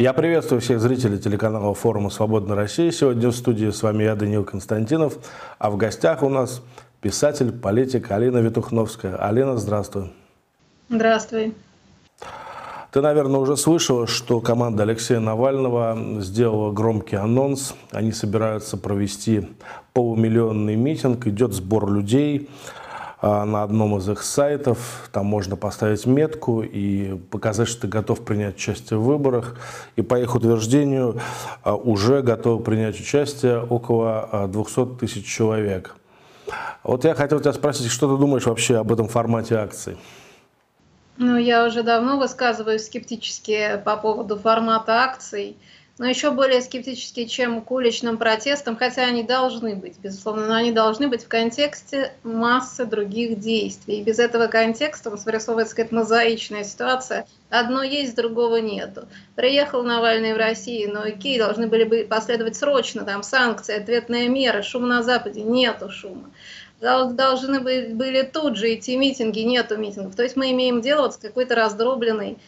Я приветствую всех зрителей телеканала форума «Свободная Россия». Сегодня в студии с вами я, Даниил Константинов, а в гостях у нас писатель, политик Алина Витухновская. Алина, здравствуй. Здравствуй. Ты, наверное, уже слышала, что команда Алексея Навального сделала громкий анонс. Они собираются провести полумиллионный митинг, идет сбор людей. А, на одном из их сайтов. Там можно поставить метку и показать, что ты готов принять участие в выборах. И по их утверждению а, уже готовы принять участие около 200 а, тысяч человек. Вот я хотел тебя спросить, что ты думаешь вообще об этом формате акций? Ну, я уже давно высказываюсь скептически по поводу формата акций но еще более скептически, чем к уличным протестам, хотя они должны быть, безусловно, но они должны быть в контексте массы других действий. И без этого контекста вырисовывается какая-то мозаичная ситуация. Одно есть, другого нету. Приехал Навальный в Россию, но окей, должны были бы последовать срочно, там санкции, ответные меры, шум на Западе, нету шума должны были тут же идти митинги, нету митингов. То есть мы имеем дело вот с какой-то раздробленной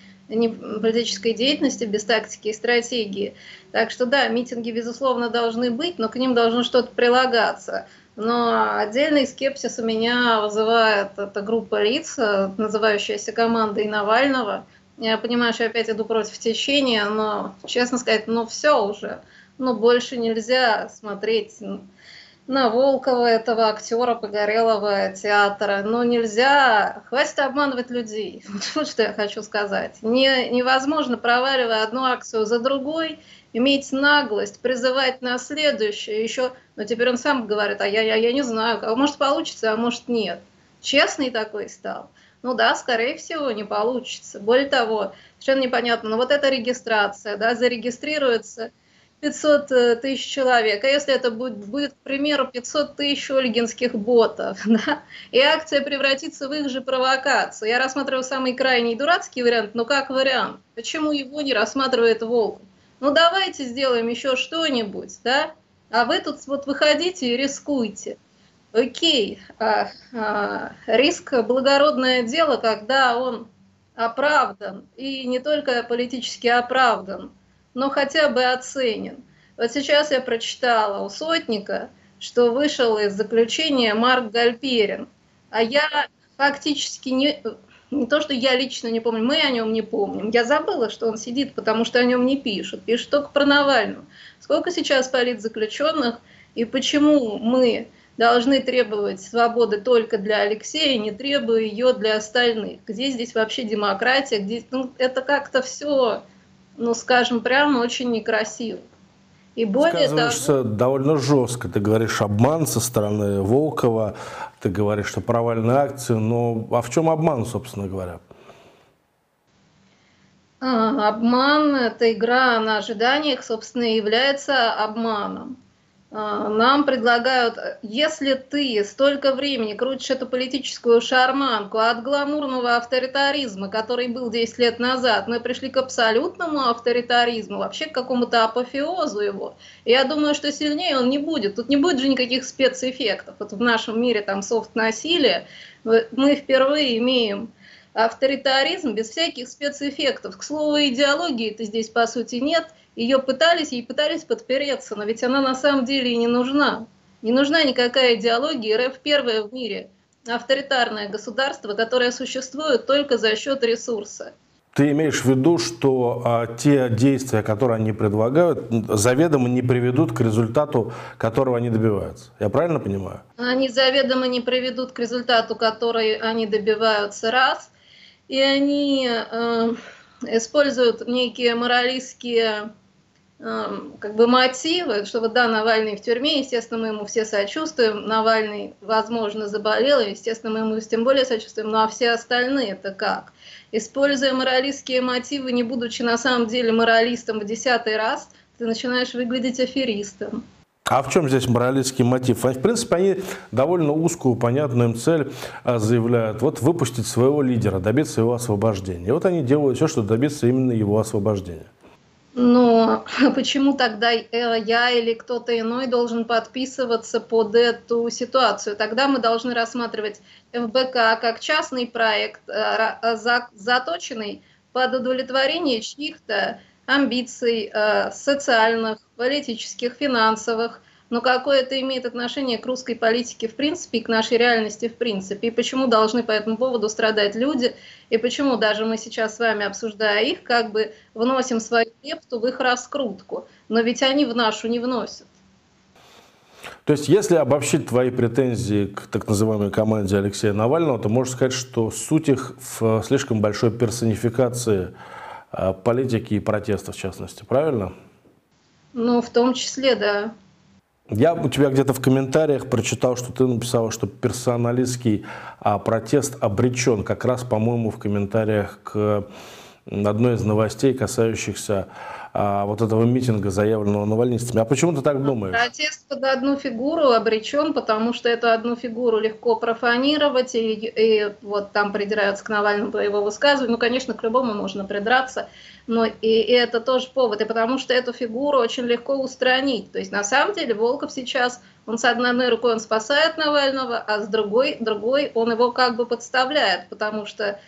политической деятельности без тактики и стратегии. Так что да, митинги, безусловно, должны быть, но к ним должно что-то прилагаться. Но отдельный скепсис у меня вызывает эта группа лиц, называющаяся командой Навального. Я понимаю, что я опять иду против течения, но, честно сказать, ну все уже. Ну больше нельзя смотреть на Волкова, этого актера погорелого театра. Но нельзя, хватит обманывать людей. Вот что я хочу сказать. Не, невозможно, проваливая одну акцию за другой, иметь наглость, призывать на следующее. Еще, но теперь он сам говорит, а я, я, я не знаю, а может получится, а может нет. Честный такой стал. Ну да, скорее всего, не получится. Более того, совершенно непонятно, но вот эта регистрация, да, зарегистрируется 500 э, тысяч человек, а если это будет, будет, к примеру, 500 тысяч ольгинских ботов, да, и акция превратится в их же провокацию. Я рассматриваю самый крайний дурацкий вариант, но как вариант. Почему его не рассматривает Волк? Ну давайте сделаем еще что-нибудь, да, а вы тут вот выходите и рискуйте. Окей, а, а, риск – благородное дело, когда он оправдан, и не только политически оправдан – но хотя бы оценен. Вот сейчас я прочитала у Сотника, что вышел из заключения Марк Гальперин, а я фактически не, не то, что я лично не помню, мы о нем не помним. Я забыла, что он сидит, потому что о нем не пишут. Пишут только про Навального. Сколько сейчас политзаключенных и почему мы должны требовать свободы только для Алексея, не требуя ее для остальных? Где здесь вообще демократия? Где, ну, это как-то все ну, скажем прямо, очень некрасиво. И более того... довольно жестко. Ты говоришь обман со стороны Волкова, ты говоришь, что провальная акция, но а в чем обман, собственно говоря? А, обман – это игра на ожиданиях, собственно, и является обманом. А, нам предлагают, если ты столько времени крутишь эту политическую шарманку от гламурного авторитаризма, который был 10 лет назад, мы пришли к абсолютному авторитаризму, вообще к какому-то апофеозу его. я думаю, что сильнее он не будет. Тут не будет же никаких спецэффектов. Вот в нашем мире там софт-насилие мы впервые имеем авторитаризм без всяких спецэффектов. К слову, идеологии-то здесь по сути нет – ее пытались, ей пытались подпереться, но ведь она на самом деле и не нужна. Не нужна никакая идеология. РФ первое в мире авторитарное государство, которое существует только за счет ресурса. Ты имеешь в виду, что а, те действия, которые они предлагают, заведомо не приведут к результату, которого они добиваются. Я правильно понимаю? Они заведомо не приведут к результату, который они добиваются, раз. И они э, используют некие моралистские как бы мотивы, что вот да, Навальный в тюрьме, естественно, мы ему все сочувствуем, Навальный, возможно, заболел, естественно, мы ему тем более сочувствуем, ну а все остальные это как? Используя моралистские мотивы, не будучи на самом деле моралистом в десятый раз, ты начинаешь выглядеть аферистом. А в чем здесь моралистский мотив? В принципе, они довольно узкую, понятную им цель а, заявляют. Вот выпустить своего лидера, добиться его освобождения. И вот они делают все, чтобы добиться именно его освобождения. Но почему тогда э, я или кто-то иной должен подписываться под эту ситуацию? Тогда мы должны рассматривать ФБК как частный проект, э, заточенный под удовлетворение чьих-то амбиций э, социальных, политических, финансовых, но какое это имеет отношение к русской политике в принципе и к нашей реальности в принципе, и почему должны по этому поводу страдать люди, и почему даже мы сейчас с вами, обсуждая их, как бы вносим свою лепту в их раскрутку, но ведь они в нашу не вносят. То есть, если обобщить твои претензии к так называемой команде Алексея Навального, то можно сказать, что суть их в слишком большой персонификации э, политики и протеста, в частности, правильно? Ну, в том числе, да. Я у тебя где-то в комментариях прочитал, что ты написала, что персоналистский а, протест обречен. Как раз, по-моему, в комментариях к одной из новостей, касающихся а, вот этого митинга, заявленного навальнистами. А почему ты так думаешь? Протест под одну фигуру обречен, потому что эту одну фигуру легко профанировать, и, и вот там придираются к Навальному по его высказыванию. Ну, конечно, к любому можно придраться, но и, и это тоже повод, и потому что эту фигуру очень легко устранить. То есть, на самом деле, Волков сейчас, он с одной рукой он спасает Навального, а с другой, другой он его как бы подставляет, потому что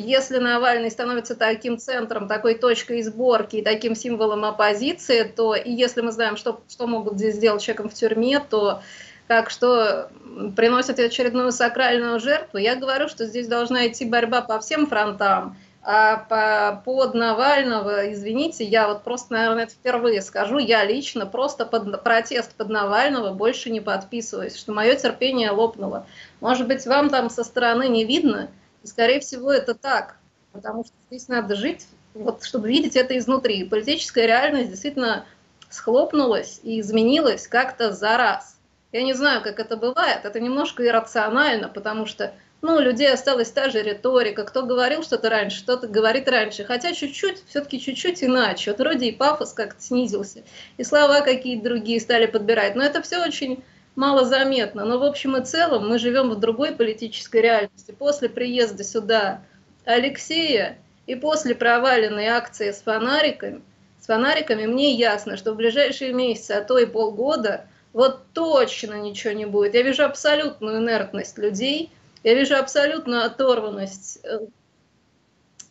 если Навальный становится таким центром, такой точкой сборки и таким символом оппозиции, то и если мы знаем, что, что могут здесь сделать человеком в тюрьме, то как что приносят очередную сакральную жертву, я говорю, что здесь должна идти борьба по всем фронтам. А по, под Навального, извините, я вот просто, наверное, это впервые скажу, я лично просто под протест под Навального больше не подписываюсь, что мое терпение лопнуло. Может быть, вам там со стороны не видно, и, скорее всего, это так, потому что здесь надо жить, вот, чтобы видеть это изнутри. Политическая реальность действительно схлопнулась и изменилась как-то за раз. Я не знаю, как это бывает, это немножко иррационально, потому что ну, у людей осталась та же риторика, кто говорил что-то раньше, что-то говорит раньше, хотя чуть-чуть, все-таки чуть-чуть иначе. Вот вроде и пафос как-то снизился, и слова какие-то другие стали подбирать, но это все очень малозаметно. Но в общем и целом мы живем в другой политической реальности. После приезда сюда Алексея и после проваленной акции с фонариками, с фонариками мне ясно, что в ближайшие месяцы, а то и полгода, вот точно ничего не будет. Я вижу абсолютную инертность людей, я вижу абсолютную оторванность э,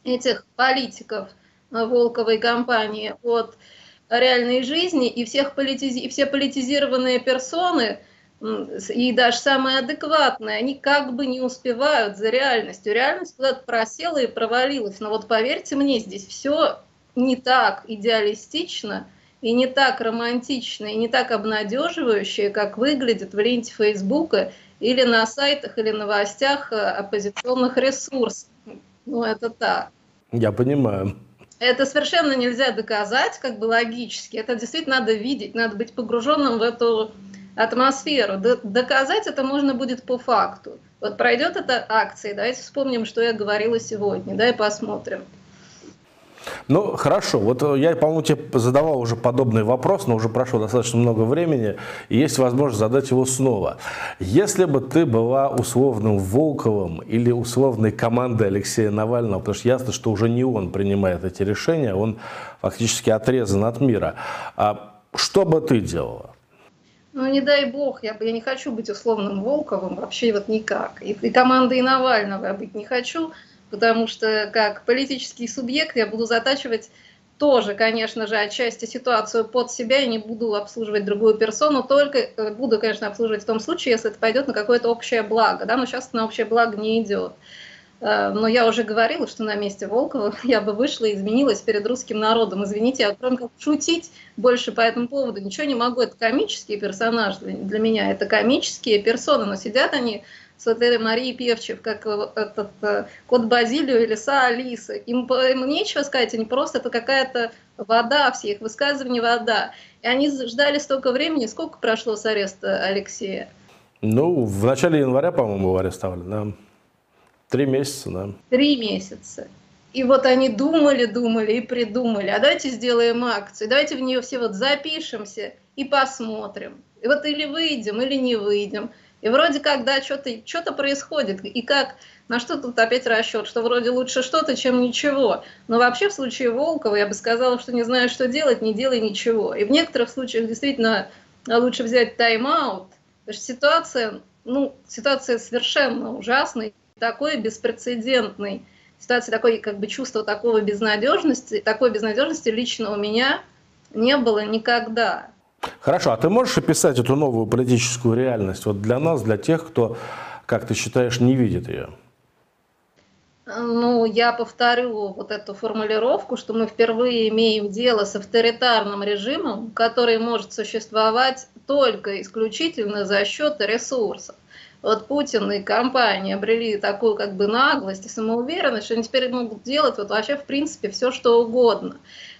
этих политиков Волковой компании от реальной жизни, и, всех политизи... и все политизированные персоны и даже самые адекватные, они как бы не успевают за реальностью. Реальность куда-то просела и провалилась. Но вот поверьте мне, здесь все не так идеалистично и не так романтично и не так обнадеживающе, как выглядит в ленте Фейсбука или на сайтах или новостях э, оппозиционных ресурсов. Ну, это так. Я понимаю. Это совершенно нельзя доказать, как бы логически. Это действительно надо видеть, надо быть погруженным в эту атмосферу. Доказать это можно будет по факту. Вот пройдет эта акция, давайте вспомним, что я говорила сегодня, да, и посмотрим. Ну, хорошо. Вот э, я, по-моему, тебе задавал уже подобный вопрос, но уже прошло достаточно много времени, и есть возможность задать его снова. Если бы ты была условным Волковым или условной командой Алексея Навального, потому что ясно, что уже не он принимает эти решения, он фактически отрезан от мира, а что бы ты делала? Ну, не дай бог, я, я не хочу быть условным Волковым, вообще вот никак. И, и командой Навального я быть не хочу, потому что как политический субъект я буду затачивать тоже, конечно же, отчасти ситуацию под себя и не буду обслуживать другую персону, только э, буду, конечно, обслуживать в том случае, если это пойдет на какое-то общее благо, да, но сейчас на общее благо не идет. Э, но я уже говорила, что на месте Волкова я бы вышла и изменилась перед русским народом. Извините, я кроме как шутить больше по этому поводу ничего не могу. Это комические персонажи для меня, это комические персоны, но сидят они с этой Марией Певчев, как этот э, кот Базилию или Са Алиса. Им, им нечего сказать, они просто, это какая-то вода, все их высказывания вода. И они ждали столько времени, сколько прошло с ареста Алексея? Ну, в начале января, по-моему, его арестовали, да. Три месяца, да. Три месяца. И вот они думали, думали и придумали, а давайте сделаем акцию, давайте в нее все вот запишемся и посмотрим. И вот или выйдем, или не выйдем. И вроде как, да, что-то что происходит. И как, на что тут опять расчет, что вроде лучше что-то, чем ничего. Но вообще в случае Волкова я бы сказала, что не знаешь, что делать, не делай ничего. И в некоторых случаях действительно лучше взять тайм-аут, потому что ситуация, ну, ситуация совершенно ужасная такой беспрецедентный. ситуации такой, как бы чувство такого безнадежности, такой безнадежности лично у меня не было никогда. Хорошо, а ты можешь описать эту новую политическую реальность вот для нас, для тех, кто, как ты считаешь, не видит ее? Ну, я повторю вот эту формулировку, что мы впервые имеем дело с авторитарным режимом, который может существовать только исключительно за счет ресурсов. Вот Путин и компания обрели такую как бы наглость и самоуверенность, что они теперь могут делать вот вообще в принципе все, что угодно.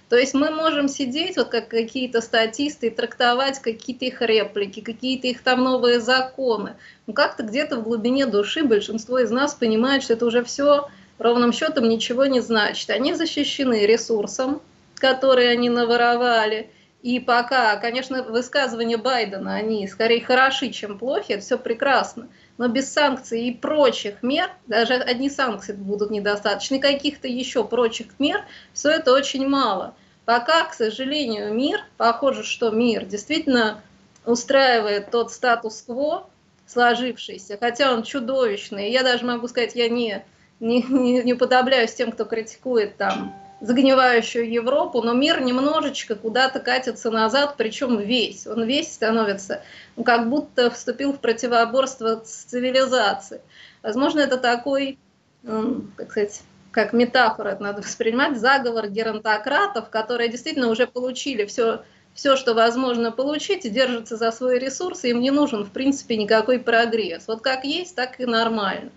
То есть мы можем сидеть, вот как какие-то статисты, и трактовать какие-то их реплики, какие-то их там новые законы. Но как-то где-то в глубине души большинство из нас понимает, что это уже все ровным счетом ничего не значит. Они защищены ресурсом, который они наворовали. И пока, конечно, высказывания Байдена, они скорее хороши, чем плохи, это все прекрасно. Но без санкций и прочих мер, даже одни санкции будут недостаточны, каких-то еще прочих мер, все это очень мало. Пока, к сожалению, мир, похоже, что мир действительно устраивает тот статус-кво сложившийся, хотя он чудовищный. Я даже могу сказать, я не, не, не, не подобляюсь тем, кто критикует там загнивающую Европу, но мир немножечко куда-то катится назад, причем весь. Он весь становится, ну, как будто вступил в противоборство с цивилизацией. Возможно, это такой, так сказать, как метафора это надо воспринимать, заговор геронтократов, которые действительно уже получили все, все, что возможно получить, и держатся за свои ресурсы, им не нужен, в принципе, никакой прогресс. Вот как есть, так и нормально.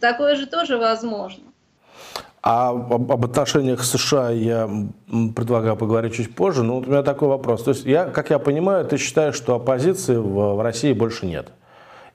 Такое же тоже возможно. А об, отношениях США я предлагаю поговорить чуть позже, но вот у меня такой вопрос. То есть, я, как я понимаю, ты считаешь, что оппозиции в, в России больше нет?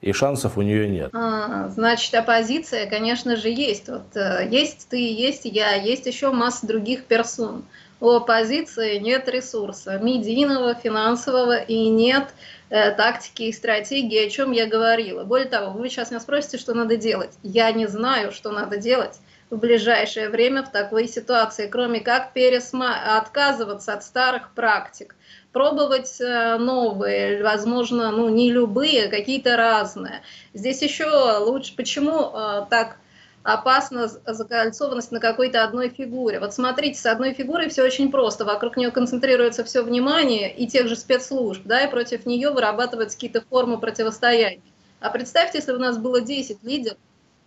и шансов у нее нет. А, значит, оппозиция, конечно же, есть. Вот э, есть ты, есть я, есть еще масса других персон. У оппозиции нет ресурса медийного, финансового и нет э, тактики и стратегии, о чем я говорила. Более того, вы сейчас меня спросите, что надо делать. Я не знаю, что надо делать в ближайшее время в такой ситуации, кроме как пересма... отказываться от старых практик пробовать э, новые, возможно, ну не любые, какие-то разные. Здесь еще лучше, почему э, так опасна закольцованность на какой-то одной фигуре. Вот смотрите, с одной фигурой все очень просто, вокруг нее концентрируется все внимание и тех же спецслужб, да, и против нее вырабатываются какие-то формы противостояния. А представьте, если бы у нас было 10 лидеров,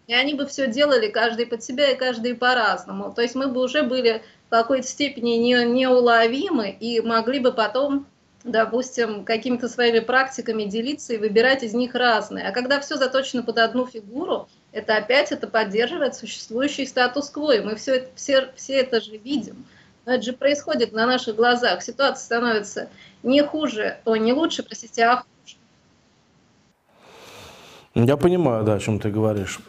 и они бы все делали, каждый под себя и каждый по-разному. То есть мы бы уже были в какой-то степени не, неуловимы и могли бы потом, допустим, какими-то своими практиками делиться и выбирать из них разные. А когда все заточено под одну фигуру, это опять это поддерживает существующий статус-кво, и мы все, все, все это же видим. Но это же происходит на наших глазах. Ситуация становится не хуже, о, не лучше, простите, а я понимаю, да, о чем ты говоришь.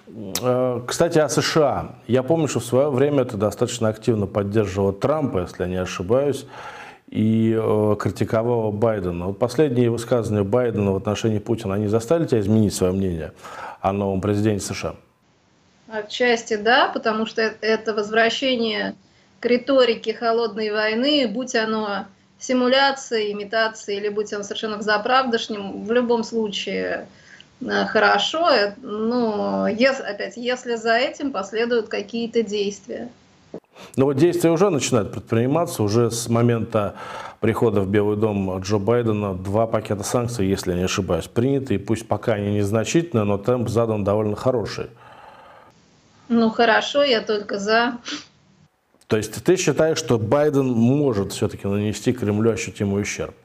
Э, кстати, о США. Я помню, что в свое время ты достаточно активно поддерживал Трампа, если я не ошибаюсь, и э, критиковал Байдена. Вот последние высказывания Байдена в отношении Путина, они заставили тебя изменить свое мнение о новом президенте США? Отчасти да, потому что это возвращение к риторике холодной войны, будь оно симуляцией, имитацией, или будь оно совершенно взаправдышним, в любом случае – Э, хорошо, э, ну, если, опять, если за этим последуют какие-то действия. Но вот действия уже начинают предприниматься. Уже с момента прихода в Белый дом Джо Байдена два пакета санкций, если я не ошибаюсь, приняты. И пусть пока они незначительные, но темп задан довольно хороший. Ну хорошо, я только за. То есть ты считаешь, что Байден может все-таки нанести Кремлю ощутимый ущерб?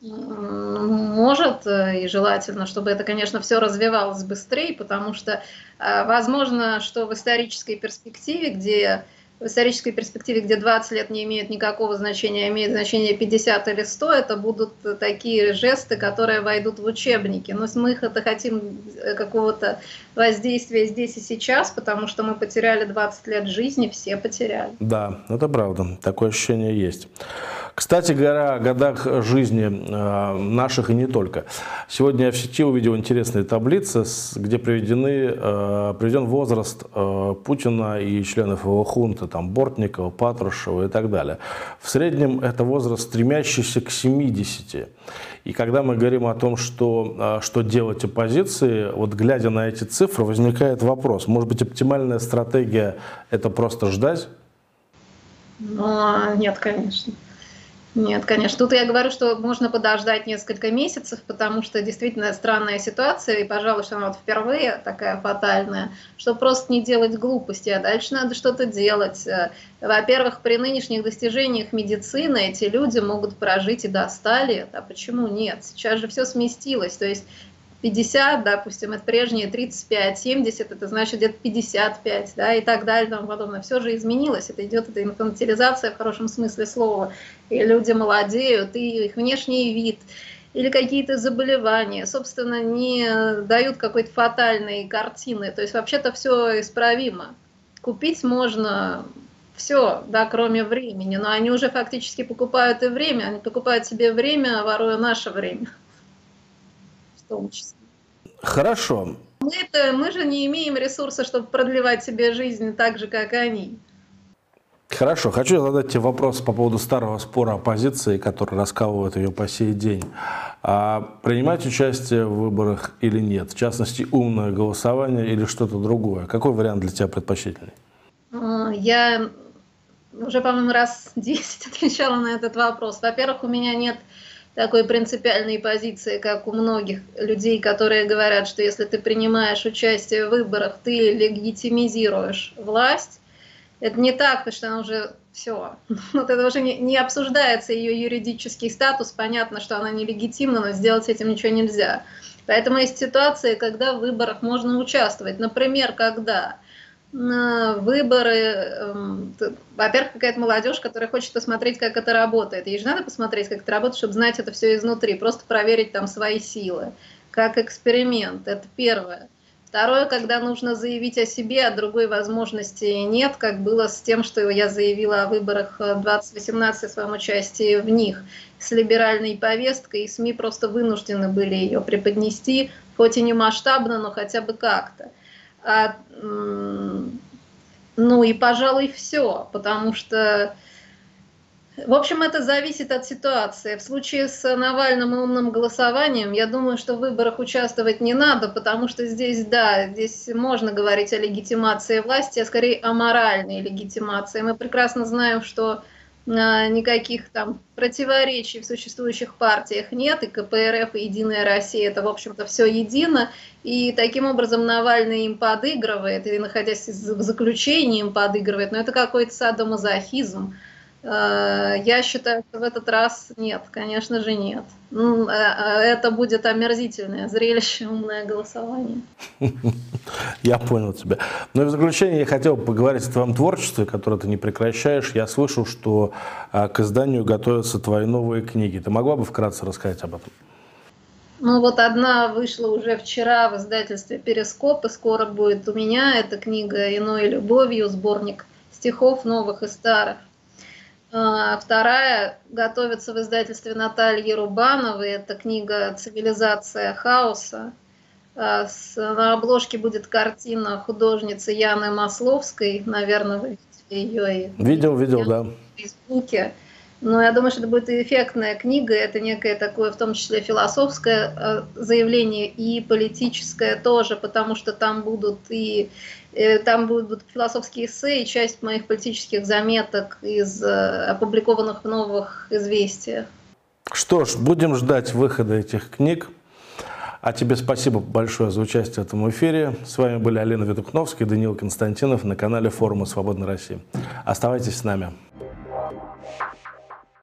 Может, э, и желательно, чтобы это, конечно, все развивалось быстрее, потому что э, возможно, что в исторической перспективе, где в исторической перспективе, где 20 лет не имеет никакого значения, а имеет значение 50 или 100, это будут такие жесты, которые войдут в учебники. Но мы это хотим э, какого-то воздействия здесь и сейчас, потому что мы потеряли 20 лет жизни, все потеряли. Да, это правда, такое ощущение есть. Кстати говоря, о годах жизни э, наших и не только. Сегодня я в сети увидел интересные таблицы, где приведены, э, приведен возраст э, Путина и членов его хунты, там Бортникова, Патрушева и так далее. В среднем это возраст, стремящийся к 70. И когда мы говорим о том, что, что делать оппозиции, вот глядя на эти цифры, возникает вопрос, может быть, оптимальная стратегия – это просто ждать? Ну, нет, конечно. Нет, конечно. Тут я говорю, что можно подождать несколько месяцев, потому что действительно странная ситуация, и, пожалуй, что она вот впервые такая фатальная, что просто не делать глупости, а дальше надо что-то делать. Во-первых, при нынешних достижениях медицины эти люди могут прожить и до 100 лет, а почему нет? Сейчас же все сместилось, то есть 50, допустим, это прежние 35, 70, это значит где-то 55, да, и так далее, и тому подобное. Все же изменилось, это идет эта инфантилизация в хорошем смысле слова, и люди молодеют, и их внешний вид, или какие-то заболевания, собственно, не дают какой-то фатальной картины, то есть вообще-то все исправимо. Купить можно все, да, кроме времени, но они уже фактически покупают и время, они покупают себе время, воруя наше время том числе. Хорошо. Мы, это, мы же не имеем ресурса, чтобы продлевать себе жизнь так же, как они. Хорошо. Хочу задать тебе вопрос по поводу старого спора оппозиции, который раскалывает ее по сей день. А принимать участие в выборах или нет? В частности, умное голосование или что-то другое? Какой вариант для тебя предпочтительный? А, я уже, по-моему, раз 10 отвечала на этот вопрос. Во-первых, у меня нет такой принципиальной позиции, как у многих людей, которые говорят, что если ты принимаешь участие в выборах, ты легитимизируешь власть. Это не так, потому что она уже все. Вот это уже не, не обсуждается ее юридический статус. Понятно, что она нелегитимна, но сделать с этим ничего нельзя. Поэтому есть ситуации, когда в выборах можно участвовать. Например, когда выборы. Эм, во-первых, какая-то молодежь, которая хочет посмотреть, как это работает. Ей же надо посмотреть, как это работает, чтобы знать это все изнутри, просто проверить там свои силы, как эксперимент. Это первое. Второе, когда нужно заявить о себе, а другой возможности нет, как было с тем, что я заявила о выборах 2018 о своем участии в них, с либеральной повесткой, и СМИ просто вынуждены были ее преподнести, хоть и не масштабно, но хотя бы как-то. А, ну и, пожалуй, все, потому что, в общем, это зависит от ситуации. В случае с Навальным умным голосованием, я думаю, что в выборах участвовать не надо, потому что здесь, да, здесь можно говорить о легитимации власти, а скорее о моральной легитимации. Мы прекрасно знаем, что никаких там противоречий в существующих партиях нет, и КПРФ, и Единая Россия, это, в общем-то, все едино, и таким образом Навальный им подыгрывает, или находясь в заключении им подыгрывает, но это какой-то садомазохизм. Э, я считаю, что в этот раз нет, конечно же нет. Ну, э, э, это будет омерзительное зрелище, умное голосование. Я понял тебя. Но в заключение я хотел поговорить о твоем творчестве, которое ты не прекращаешь. Я слышал, что к изданию готовятся твои новые книги. Ты могла бы вкратце рассказать об этом? Ну вот одна вышла уже вчера в издательстве «Перископ», и скоро будет у меня эта книга «Иной любовью», сборник стихов новых и старых. А, вторая готовится в издательстве Натальи Рубановой. Это книга «Цивилизация хаоса». А, на обложке будет картина художницы Яны Масловской. Наверное, вы видели ее. Видел, видел, да. В Фейсбуке. Но я думаю, что это будет эффектная книга, это некое такое, в том числе философское а, заявление и политическое тоже, потому что там будут и Э, там будут философские эссе и часть моих политических заметок из э, опубликованных в новых известиях. Что ж, будем ждать выхода этих книг. А тебе спасибо большое за участие в этом эфире. С вами были Алина Ветукновская и Даниил Константинов на канале форума «Свободной России». Оставайтесь с нами.